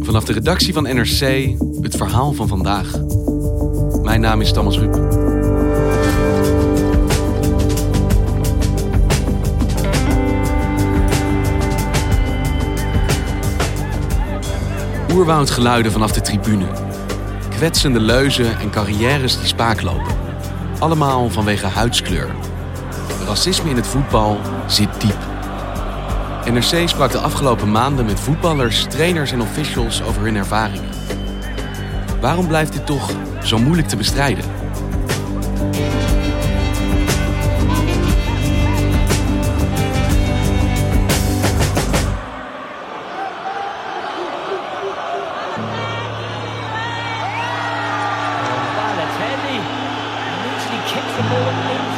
Vanaf de redactie van NRC het verhaal van vandaag. Mijn naam is Thomas Ruip. Oerwoudgeluiden vanaf de tribune. Kwetsende leuzen en carrières die spaak lopen. Allemaal vanwege huidskleur. Racisme in het voetbal zit diep. NRC sprak de afgelopen maanden met voetballers, trainers en officials over hun ervaringen. Waarom blijft dit toch zo moeilijk te bestrijden?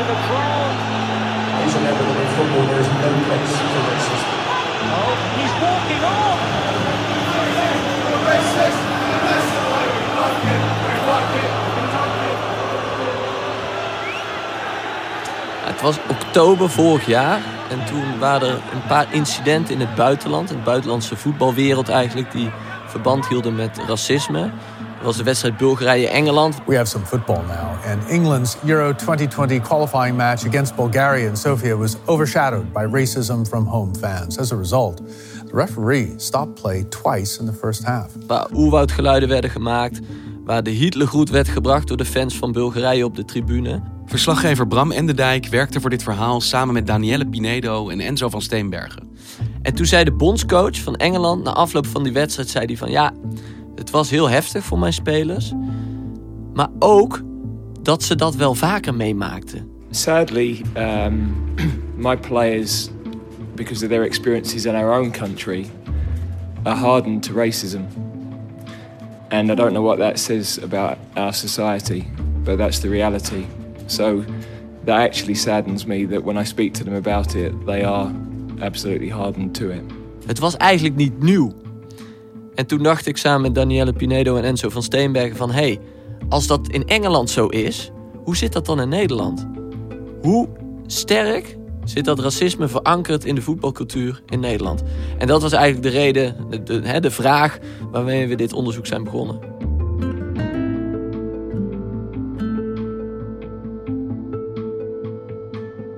The crowd. In football there is no place for racism. He's walking off. Het was oktober vorig jaar en toen waren er een paar incidenten in het buitenland, in de buitenlandse voetbalwereld eigenlijk, die verband hielden met racisme. Dat was de wedstrijd Bulgarije-Engeland. We have some football now, and England's Euro 2020 qualifying match against Bulgaria in Sofia was overshadowed by racism from home fans. As a result, the referee stopped play twice in the first half. Waar oerwoudgeluiden werden gemaakt, waar de Hitlergroet werd gebracht door de fans van Bulgarije op de tribune. Verslaggever Bram Enderdijk werkte voor dit verhaal samen met Danielle Pinedo en Enzo van Steenbergen. En toen zei de bondscoach van Engeland na afloop van die wedstrijd, zei hij van ja, het was heel heftig voor mijn spelers. Maar ook dat ze dat wel vaker meemaakten. Sadly, um, my players, because of their experiences in our own country, are hardened to racism. And I don't know what that says about our society, but that's the reality. So that actually saddens me that when I speak to them about it, they are absolutely hardened to it. Het was eigenlijk niet nieuw. En toen dacht ik samen met Danielle Pinedo en Enzo van Steenbergen van... hé, hey, als dat in Engeland zo is, hoe zit dat dan in Nederland? Hoe sterk zit dat racisme verankerd in de voetbalcultuur in Nederland? En dat was eigenlijk de reden, de, de, vraag waarmee we dit onderzoek zijn begonnen.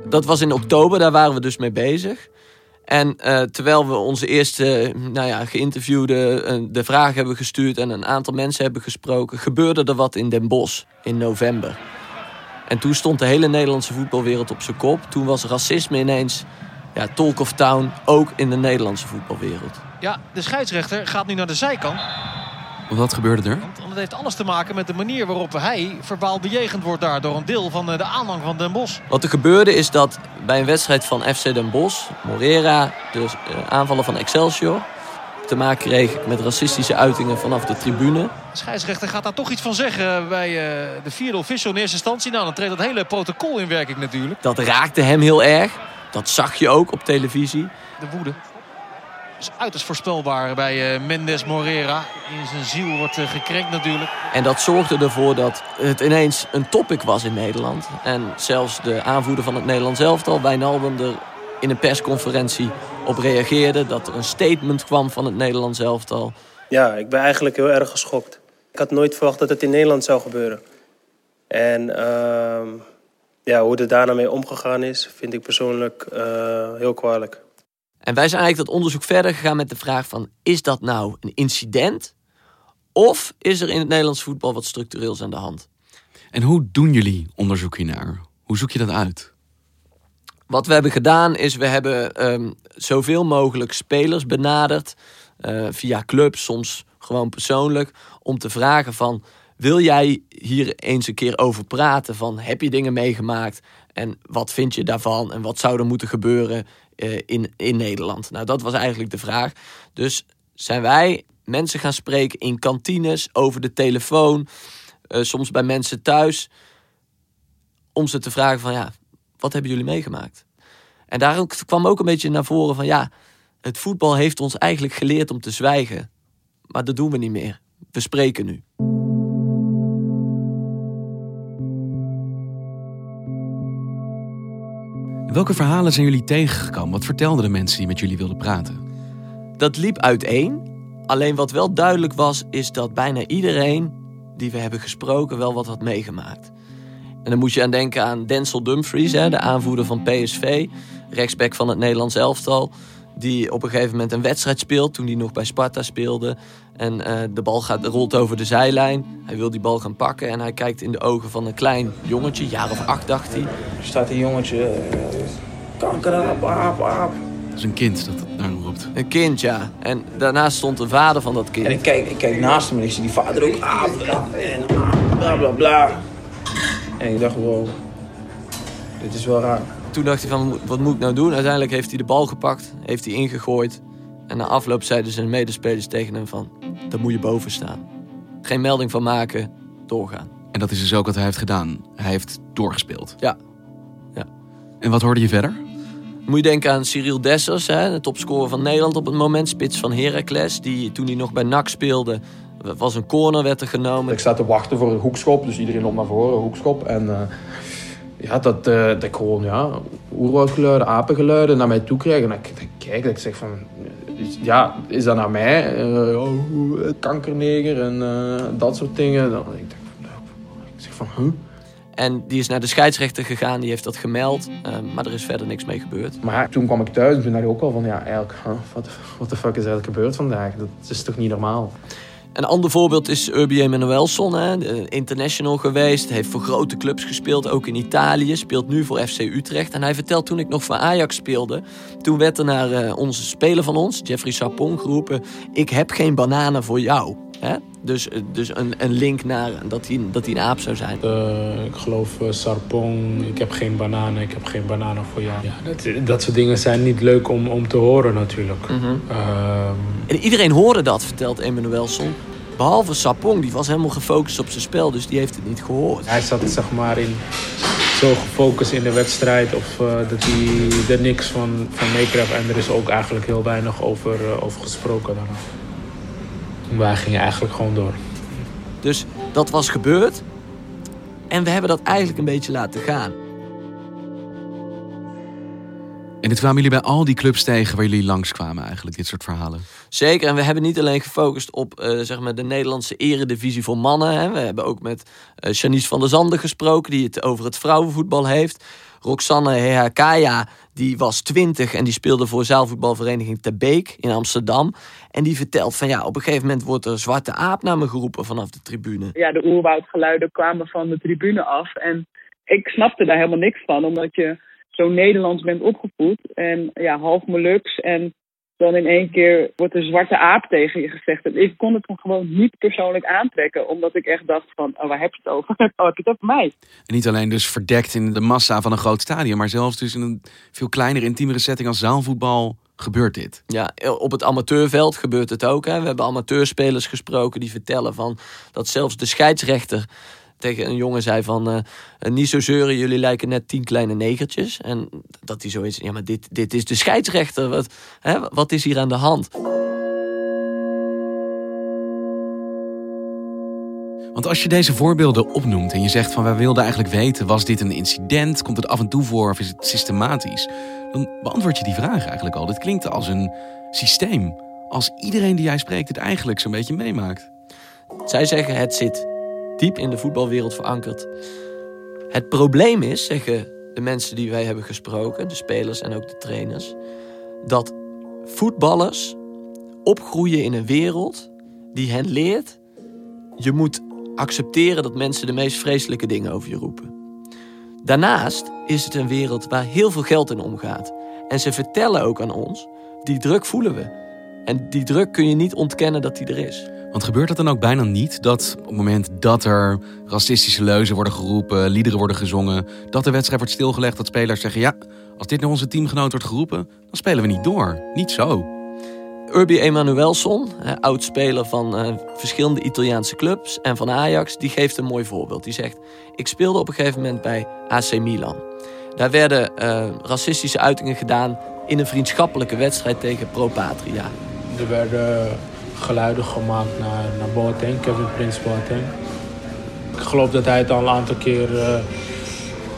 Dat was in oktober, daar waren we dus mee bezig. En eh, terwijl we onze eerste nou ja, geïnterviewde uh, de vraag hebben gestuurd en een aantal mensen hebben gesproken, gebeurde er wat in Den Bosch in november. En toen stond de hele Nederlandse voetbalwereld op zijn kop. Toen was racisme ineens ja, talk of town, ook in de Nederlandse voetbalwereld. Ja, de scheidsrechter gaat nu naar de zijkant. Wat gebeurde er? Want het heeft alles te maken met de manier waarop hij verbaal bejegend wordt daar door een deel van eh, de aanhang van Den Bosch. Wat er gebeurde is dat bij een wedstrijd van FC Den Bosch, Morera, de aanvaller van Excelsior, te maken kreeg met racistische uitingen vanaf de tribune. De scheidsrechter gaat daar toch iets van zeggen bij uh, de vierde official in eerste instantie. Nou, dan treedt dat hele protocol in werking natuurlijk. Dat raakte hem heel erg. Dat zag je ook op televisie. De woede is uiterst voorspelbaar bij uh, Mendes Morera. In zijn ziel wordt uh, gekrenkt natuurlijk. En dat zorgde ervoor dat het ineens een topic was in Nederland. En zelfs de aanvoerder van het Nederlands elftal, Wijnaldum, er in een persconferentie op reageerde. Dat er een statement kwam van het Nederlands elftal. Ja, ik ben eigenlijk heel erg geschokt. Ik had nooit verwacht dat het in Nederland zou gebeuren. En uh, ja, hoe er daarna mee omgegaan is, vind ik persoonlijk uh, heel kwalijk. En wij zijn eigenlijk dat onderzoek verder gegaan met de vraag van... is dat nou een incident? Of is er in het Nederlands voetbal wat structureels aan de hand? En hoe doen jullie onderzoek hiernaar? Hoe zoek je dat uit? Wat we hebben gedaan is, we hebben um, zoveel mogelijk spelers benaderd... Uh, via clubs, soms gewoon persoonlijk... om te vragen van, wil jij hier eens een keer over praten? Van, heb je dingen meegemaakt? En wat vind je daarvan? En wat zou er moeten gebeuren in, in Nederland? Nou, dat was eigenlijk de vraag. Dus zijn wij mensen gaan spreken in kantines, over de telefoon, eh, soms bij mensen thuis. Om ze te vragen van ja, wat hebben jullie meegemaakt? En daar kwam ook een beetje naar voren van ja, het voetbal heeft ons eigenlijk geleerd om te zwijgen. Maar dat doen we niet meer. We spreken nu. Welke verhalen zijn jullie tegengekomen? Wat vertelden de mensen die met jullie wilden praten? Dat liep uiteen. Alleen wat wel duidelijk was, is dat bijna iedereen die we hebben gesproken wel wat had meegemaakt. En dan moet je aan denken aan Denzel Dumfries, hè, de aanvoerder van PSV, rechtsback van het Nederlands elftal. Die op een gegeven moment een wedstrijd speelt toen hij nog bij Sparta speelde. En eh, de bal gaat, rolt over de zijlijn. Hij wil die bal gaan pakken en hij kijkt in de ogen van een klein jongetje, jaar of acht dacht hij. Er staat een jongetje. eh, Kankeraap, aap, aap. Dat is een kind dat daar roept. Een kind, ja. En daarnaast stond de vader van dat kind. En ik kijk, ik kijk naast hem en ik zie die vader ook. Aap, aap, en aap, bla bla bla. En ik dacht, wow, dit is wel raar. Toen dacht hij van, wat moet ik nou doen? Uiteindelijk heeft hij de bal gepakt, heeft hij ingegooid. En na afloop zeiden zijn medespelers tegen hem van, daar moet je boven staan. Geen melding van maken, doorgaan. En dat is dus ook wat hij heeft gedaan. Hij heeft doorgespeeld. Ja. ja. En wat hoorde je verder? Moet je denken aan Cyril Dessers, hè, de topscorer van Nederland op het moment. Spits van Heracles, die toen hij nog bij NAC speelde, was een corner werd er genomen. Ik sta te wachten voor een hoekschop, dus iedereen loopt naar voren, hoekschop. En eh, ja, dat, eh, dat ik gewoon ja, oerwoudgeluiden, apengeluiden naar mij toe krijg. En ik, ik kijk en ik zeg van, ja, is dat naar mij? Oh, kankerneger en dat soort dingen. Dan, ik, denk, ik zeg van, huh? En die is naar de scheidsrechter gegaan, die heeft dat gemeld. maar er is verder niks mee gebeurd. Maar ja, toen kwam ik thuis en toen dacht ik ook al van, ja, eigenlijk, huh, wat the fuck is eigenlijk gebeurd vandaag? Dat is toch niet normaal? Een ander voorbeeld is Urbi Manuelson, hè, international geweest. Heeft voor grote clubs gespeeld, ook in Italië. Speelt nu voor FC Utrecht. En hij vertelt toen ik nog voor Ajax speelde. Toen werd er naar eh, onze speler van ons, Jeffrey Sapong, geroepen... Ik heb geen bananen voor jou. Hè? Dus, eh, dus een, een link naar dat hij, dat hij een aap zou zijn. Eh, ik geloof eh, Sarpong, ik heb geen bananen, ik heb geen bananen voor jou. Ja, dat, dat soort dingen zijn niet leuk om, om te horen natuurlijk. Mhm. Ehm, En iedereen hoorde dat, vertelt Emanuelson. Behalve Sapong, die was helemaal gefocust op zijn spel, dus die heeft het niet gehoord. hij zat zeg maar in, zo gefocust in de wedstrijd of dat hij er niks van, van meekreeg. En er is ook eigenlijk heel weinig over, over gesproken daarna. Wij gingen eigenlijk gewoon door. Dus dat was gebeurd. En we hebben dat eigenlijk een beetje laten gaan. En dit kwamen jullie bij al die clubs tegen waar jullie langskwamen eigenlijk, dit soort verhalen. Zeker, en we hebben niet alleen gefocust op eh, zeg maar de Nederlandse eredivisie voor mannen. Hè. We hebben ook met eh Janice van der Zanden gesproken, die het over het vrouwenvoetbal heeft. Roxanne Hehakaya, die was 20 en die speelde voor zaalvoetbalvereniging Ter Beek in Amsterdam. En die vertelt van ja, op een gegeven moment wordt er zwarte aap naar me geroepen vanaf de tribune. ja, de oerwoudgeluiden kwamen van de tribune af. En ik snapte daar helemaal niks van, omdat je zo Nederlands bent opgevoed. En ja, half Molux. En dan in één keer wordt er zwarte aap tegen je gezegd. En ik kon het me gewoon niet persoonlijk aantrekken, omdat ik echt dacht van, oh, waar heb je het over? Oh, heb je het over mij? En niet alleen dus verdekt in de massa van een groot stadion, maar zelfs dus in een veel kleinere, intiemere setting als zaalvoetbal gebeurt dit. Ja, op het amateurveld gebeurt het ook. Hè. We hebben amateurspelers gesproken die vertellen van dat zelfs de scheidsrechter tegen een jongen zei van eh, niet zo zeuren, jullie lijken net tien kleine negertjes. En dat hij zoiets, ja maar dit, dit is de scheidsrechter, wat, hè, wat is hier aan de hand? Want als je deze voorbeelden opnoemt en je zegt van wij wilden eigenlijk weten, was dit een incident, komt het af en toe voor of is het systematisch? Dan beantwoord je die vraag eigenlijk al. Dit klinkt als een systeem. Als iedereen die jij spreekt het eigenlijk zo'n beetje meemaakt. Zij zeggen het zit diep in de voetbalwereld verankerd. Het probleem is, zeggen de mensen die wij hebben gesproken, de spelers en ook de trainers, dat voetballers opgroeien in een wereld die hen leert: je moet accepteren dat mensen de meest vreselijke dingen over je roepen. Daarnaast is het een wereld waar heel veel geld in omgaat. En ze vertellen ook aan ons: die druk voelen we. En die druk kun je niet ontkennen dat die er is. Want gebeurt het dan ook bijna niet dat op het moment dat er racistische leuzen worden geroepen, liederen worden gezongen, dat de wedstrijd wordt stilgelegd, dat spelers zeggen: ja, als dit naar onze teamgenoot wordt geroepen, dan spelen we niet door. Niet zo. Urbi Emanuelson, oud-speler van uh, verschillende Italiaanse clubs en van Ajax, die geeft een mooi voorbeeld. Die zegt: Ik speelde op een gegeven moment bij AC Milan. Daar werden uh, racistische uitingen gedaan in een vriendschappelijke wedstrijd tegen Pro Patria. Er werden geluiden gemaakt naar, naar Boateng, Kevin Prince Boateng. Ik geloof dat hij het al een aantal keer uh,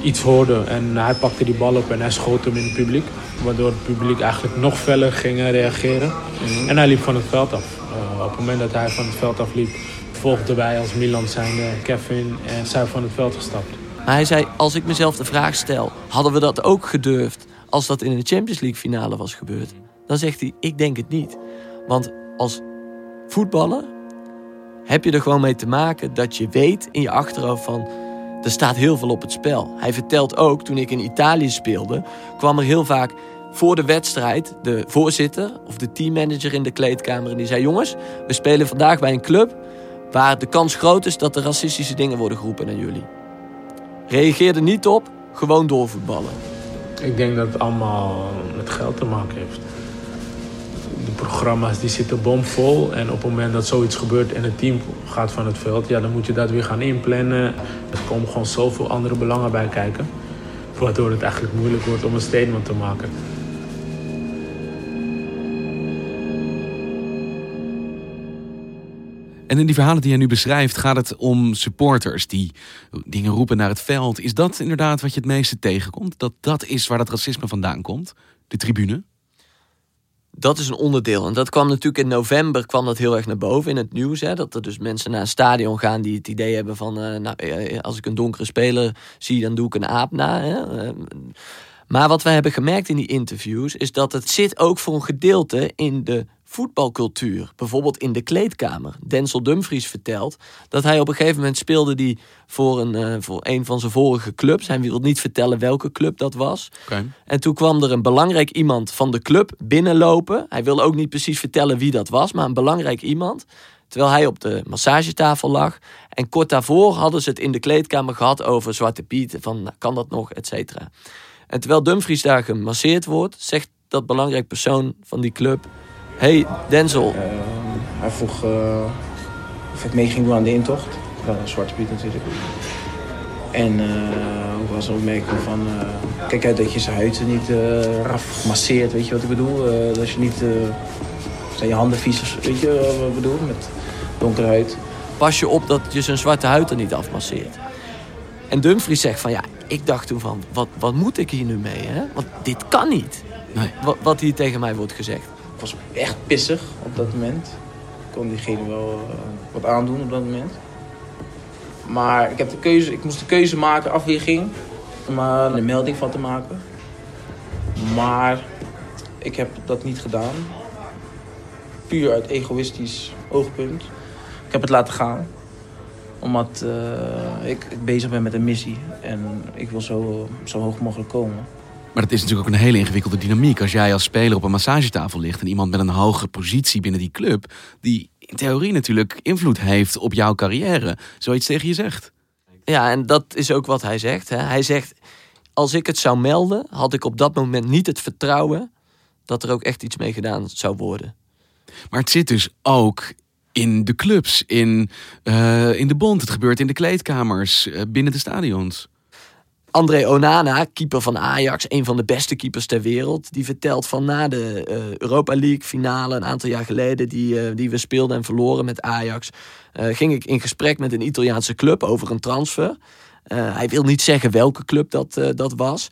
iets hoorde en hij pakte die bal op en hij schoot hem in het publiek. Waardoor het publiek eigenlijk nog feller ging reageren. En hij liep van het veld af. Uh, op het moment dat hij van het veld af liep, volgden wij als Milan zijn Kevin en zijn van het veld gestapt. Maar hij zei, als ik mezelf de vraag stel, hadden we dat ook gedurfd als dat in de Champions League finale was gebeurd? Dan zegt hij, ik denk het niet. Want als voetballer heb je er gewoon mee te maken dat je weet in je achterhoofd van er staat heel veel op het spel. Hij vertelt ook, toen ik in Italië speelde, kwam er heel vaak voor de wedstrijd de voorzitter of de teammanager in de kleedkamer en die zei: Jongens, we spelen vandaag bij een club waar de kans groot is dat er racistische dingen worden geroepen naar jullie. Reageer er niet op, gewoon doorvoetballen. Ik denk dat het allemaal met geld te maken heeft. De programma's die zitten bomvol en op het moment dat zoiets gebeurt en het team gaat van het veld, ja, dan moet je dat weer gaan inplannen. Er komen gewoon zoveel andere belangen bij kijken, waardoor het eigenlijk moeilijk wordt om een statement te maken. En in die verhalen die jij nu beschrijft, gaat het om supporters die dingen roepen naar het veld. Is dat inderdaad wat je het meeste tegenkomt? Dat dat is waar dat racisme vandaan komt? De tribune? Dat is een onderdeel. En dat kwam natuurlijk in november kwam dat heel erg naar boven in het nieuws. Hè? Dat er dus mensen naar een stadion gaan die het idee hebben van... Uh, nou, eh, als ik een donkere speler zie, dan doe ik een aap na. Hè? Maar wat we hebben gemerkt in die interviews... is dat het zit ook voor een gedeelte in de voetbalcultuur. Bijvoorbeeld in de kleedkamer. Denzel Dumfries vertelt dat hij op een gegeven moment speelde die voor een, uh, voor een van zijn vorige clubs. Hij wilde niet vertellen welke club dat was. Okay. En toen kwam er een belangrijk iemand van de club binnenlopen. Hij wilde ook niet precies vertellen wie dat was, maar een belangrijk iemand. Terwijl hij op de massagetafel lag. En kort daarvoor hadden ze het in de kleedkamer gehad over Zwarte Piet. Van nou, kan dat nog, et cetera. En terwijl Dumfries daar gemasseerd wordt, zegt dat belangrijk persoon van die club Hey Denzel. Uh, hij vroeg uh, of ik mee ging doen aan de intocht. Een zwarte piet natuurlijk. En uh, ook was een opmerking van... kijk uit dat je zijn huid niet raf masseert, weet je wat ik bedoel? dat je niet... zijn je handen vies, weet je wat ik bedoel? Met donkere huid. Pas je op dat je zijn zwarte huid er niet afmasseert. En Dumfries zegt van ja, ik dacht toen van, wat, wat moet ik hier nu mee? Hè? Want dit kan niet. Nee. Wat, wat hier tegen mij wordt gezegd. Ik was echt pissig op dat moment. Ik kon diegene wel uh, wat aandoen op dat moment. Maar ik, heb de keuze, ik moest de keuze maken, afweging, om er een melding van te maken. Maar ik heb dat niet gedaan. Puur uit egoïstisch oogpunt. Ik heb het laten gaan. Omdat ik, ik, bezig ben met een missie. En ik wil zo, zo hoog mogelijk komen. Maar dat is natuurlijk ook een hele ingewikkelde dynamiek. Als jij als speler op een massagetafel ligt en iemand met een hoge positie binnen die club, die in theorie natuurlijk invloed heeft op jouw carrière, zoiets tegen je zegt. Ja, en dat is ook wat hij zegt. Hè. Hij zegt: Als ik het zou melden, had ik op dat moment niet het vertrouwen dat er ook echt iets mee gedaan zou worden. Maar het zit dus ook in de clubs, in, uh, in de bond. Het gebeurt in de kleedkamers, uh, binnen de stadions. André Onana, keeper van Ajax, een van de beste keepers ter wereld, die vertelt van na de uh, Europa League finale een aantal jaar geleden, die, uh, die we speelden en verloren met Ajax, uh, ging ik in gesprek met een Italiaanse club over een transfer. hij wil niet zeggen welke club dat, dat was.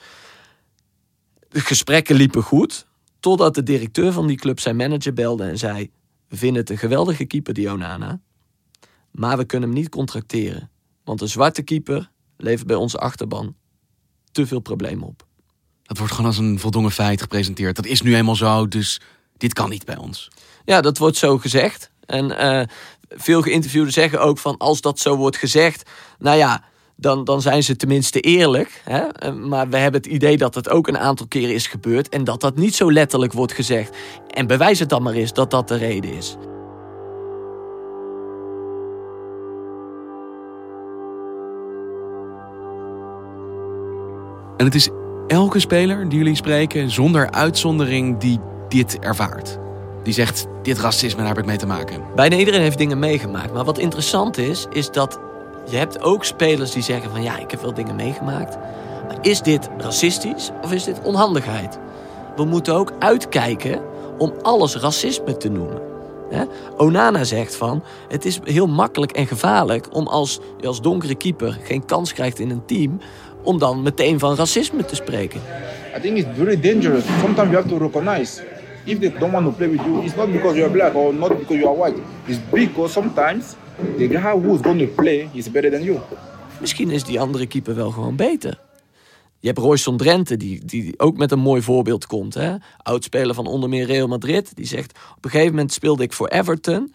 De gesprekken liepen goed, totdat de directeur van die club zijn manager belde en zei: We vinden het een geweldige keeper, die Onana, maar we kunnen hem niet contracteren, want een zwarte keeper levert bij onze achterban te veel problemen op. Dat wordt gewoon als een voldongen feit gepresenteerd. Dat is nu eenmaal zo, dus dit kan niet bij ons. Ja, dat wordt zo gezegd. En uh, veel geïnterviewden zeggen ook van als dat zo wordt gezegd, nou ja, dan, dan zijn ze tenminste eerlijk. Hè? Eh, maar we hebben het idee dat het ook een aantal keren is gebeurd en dat dat niet zo letterlijk wordt gezegd. En bewijs het dan maar eens dat dat de reden is. En het is elke speler die jullie spreken, zonder uitzondering, die dit ervaart. Die zegt, dit racisme, daar heb ik mee te maken. Bijna iedereen heeft dingen meegemaakt. Maar wat interessant is, is dat je hebt ook spelers die zeggen van ja, ik heb wel dingen meegemaakt. Maar is dit racistisch of is dit onhandigheid? We moeten ook uitkijken om alles racisme te noemen. Onana zegt van, het is heel makkelijk en gevaarlijk om als je als donkere keeper geen kans krijgt in een team, om dan meteen van racisme te spreken. I think it's very dangerous. Sometimes you have to recognize if they don't want to play with you, it's not because you're black or not because you are white. It's because sometimes the guy who's going to play is better than you. Misschien is die andere keeper wel gewoon beter. Je hebt Royson Drenthe, die, die ook met een mooi voorbeeld komt. Hè? Oudspeler van onder meer Real Madrid. Die zegt, op een gegeven moment speelde ik voor Everton.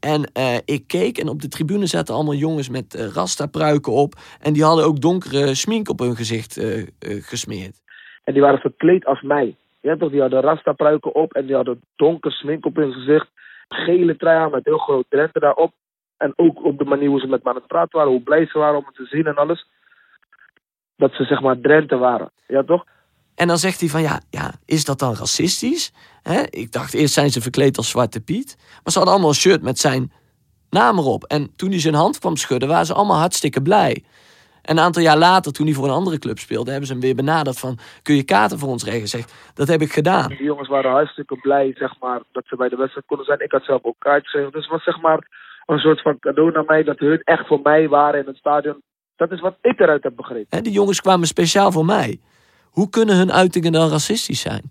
En eh, ik keek en op de tribune zaten allemaal jongens met uh, rasta-pruiken op. En die hadden ook donkere smink op hun gezicht uh, gesmeerd. En die waren verkleed als mij. Ja, toch, die hadden rasta-pruiken op en die hadden donker smink op hun gezicht. Gele trui met heel groot Drenthe daarop. En ook op de manier hoe ze met me aan het praten waren, hoe blij ze waren om het te zien en alles dat ze zeg maar Drenthe waren. Ja, toch? En dan zegt hij van ja, ja is dat dan racistisch? ik dacht eerst zijn ze verkleed als Zwarte Piet. Maar ze hadden allemaal een shirt met zijn naam erop. En toen hij zijn hand kwam schudden, waren ze allemaal hartstikke blij. En een aantal jaar later, toen hij voor een andere club speelde, hebben ze hem weer benaderd van kun je kaarten voor ons regelen? Zegt, dat heb ik gedaan. Die jongens waren hartstikke blij, zeg maar, dat ze bij de wedstrijd konden zijn. Ik had zelf ook kaartjes. Dus het was zeg maar een soort van cadeau naar mij dat hun echt voor mij waren in het stadion. Dat is wat ik eruit heb begrepen. die jongens kwamen speciaal voor mij. Hoe kunnen hun uitingen dan racistisch zijn?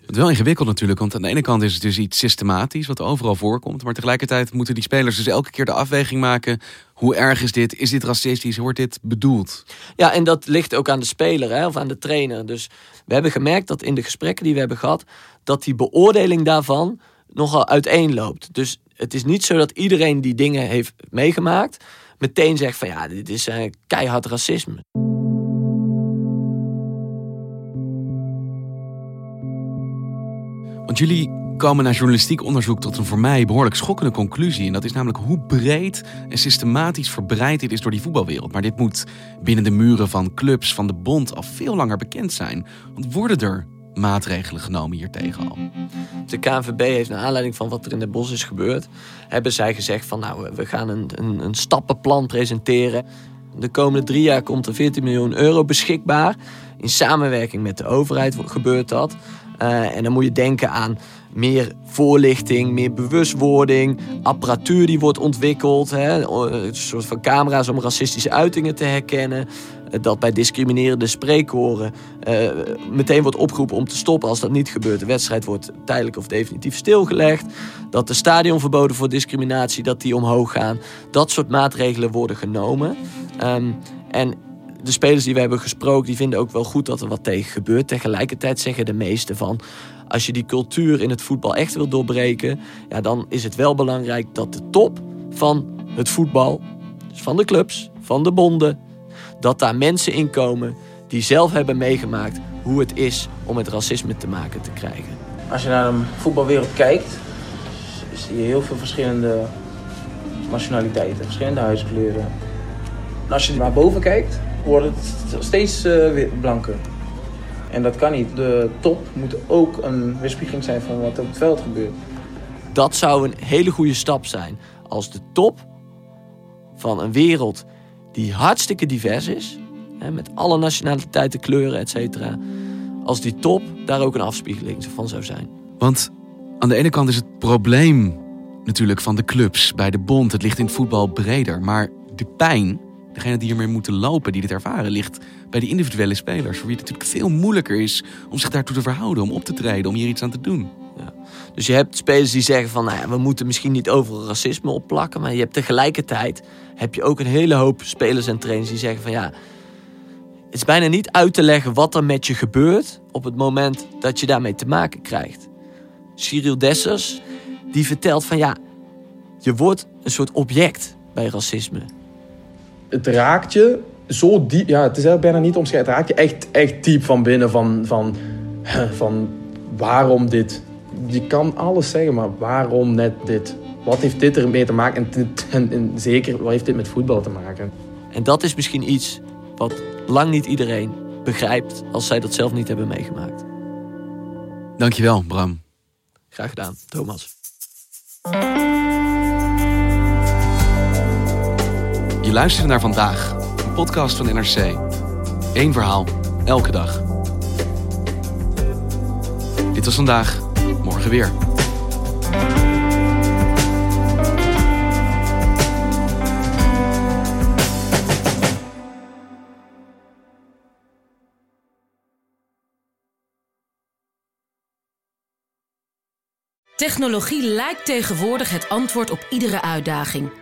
Het is wel ingewikkeld natuurlijk, want aan de ene kant is het dus iets systematisch wat overal voorkomt. Maar tegelijkertijd moeten die spelers dus elke keer de afweging maken. Hoe erg is dit? Is dit racistisch? Wordt dit bedoeld? Ja, en dat ligt ook aan de speler hè, of aan de trainer. Dus we hebben gemerkt dat in de gesprekken die we hebben gehad, dat die beoordeling daarvan nogal uiteenloopt. Dus het is niet zo dat iedereen die dingen heeft meegemaakt meteen zegt van ja, dit is uh, keihard racisme. Jullie komen na journalistiek onderzoek tot een voor mij behoorlijk schokkende conclusie. En dat is namelijk hoe breed en systematisch verbreid dit is door die voetbalwereld. Maar dit moet binnen de muren van clubs, van de bond al veel langer bekend zijn. Want worden er maatregelen genomen hiertegen al? De KNVB heeft naar aanleiding van wat er in de bos is gebeurd, hebben zij gezegd van nou, we gaan een, een, een stappenplan presenteren. De komende drie jaar komt er 14 miljoen euro beschikbaar. In samenwerking met de overheid gebeurt dat. Uh, en dan moet je denken aan meer voorlichting, meer bewustwording, apparatuur die wordt ontwikkeld, hè, een soort van camera's om racistische uitingen te herkennen, dat bij discriminerende spreekhoren uh, meteen wordt opgeroepen om te stoppen als dat niet gebeurt. De wedstrijd wordt tijdelijk of definitief stilgelegd. Dat de stadionverboden voor discriminatie dat die omhoog gaan. Dat soort maatregelen worden genomen. Um, en de spelers die we hebben gesproken, die vinden ook wel goed dat er wat tegen gebeurt. Tegelijkertijd zeggen de meesten van, als je die cultuur in het voetbal echt wil doorbreken, ja, dan is het wel belangrijk dat de top van het voetbal, dus van de clubs, van de bonden, dat daar mensen in komen die zelf hebben meegemaakt hoe het is om met racisme te maken te krijgen. Als je naar de voetbalwereld kijkt, zie je heel veel verschillende nationaliteiten, verschillende huidskleuren. En als je naar boven kijkt, wordt het steeds uh, weer blanker. En dat kan niet. De top moet ook een weerspiegeling zijn van wat op het veld gebeurt. Dat zou een hele goede stap zijn als de top van een wereld die hartstikke divers is, hè, met alle nationaliteiten, kleuren, et cetera, als die top daar ook een afspiegeling van zou zijn. Want aan de ene kant is het probleem natuurlijk van de clubs bij de bond, het ligt in het voetbal breder, maar de pijn, degene die ermee moeten lopen, die dit ervaren, ligt bij de individuele spelers, voor wie het natuurlijk veel moeilijker is om zich daartoe te verhouden, om op te treden, om hier iets aan te doen. Ja. Dus je hebt spelers die zeggen van, nou ja, we moeten misschien niet overal racisme opplakken, maar je hebt tegelijkertijd heb je ook een hele hoop spelers en trainers die zeggen van ja, het is bijna niet uit te leggen wat er met je gebeurt op het moment dat je daarmee te maken krijgt. Cyril Dessers, die vertelt van ja, je wordt een soort object bij racisme. Het raakt je zo diep, ja, het is eigenlijk bijna niet omschrijven. Het raakt je echt, echt diep van binnen van, van, van waarom dit. Je kan alles zeggen, maar waarom net dit? Wat heeft dit ermee te maken? En, en, en, zeker, wat heeft dit met voetbal te maken? En dat is misschien iets wat lang niet iedereen begrijpt als zij dat zelf niet hebben meegemaakt. Dankjewel, Bram. Graag gedaan, Thomas. Je luistert naar vandaag, een podcast van NRC. Eén verhaal, elke dag. Dit was vandaag, morgen weer. Technologie lijkt tegenwoordig het antwoord op iedere uitdaging.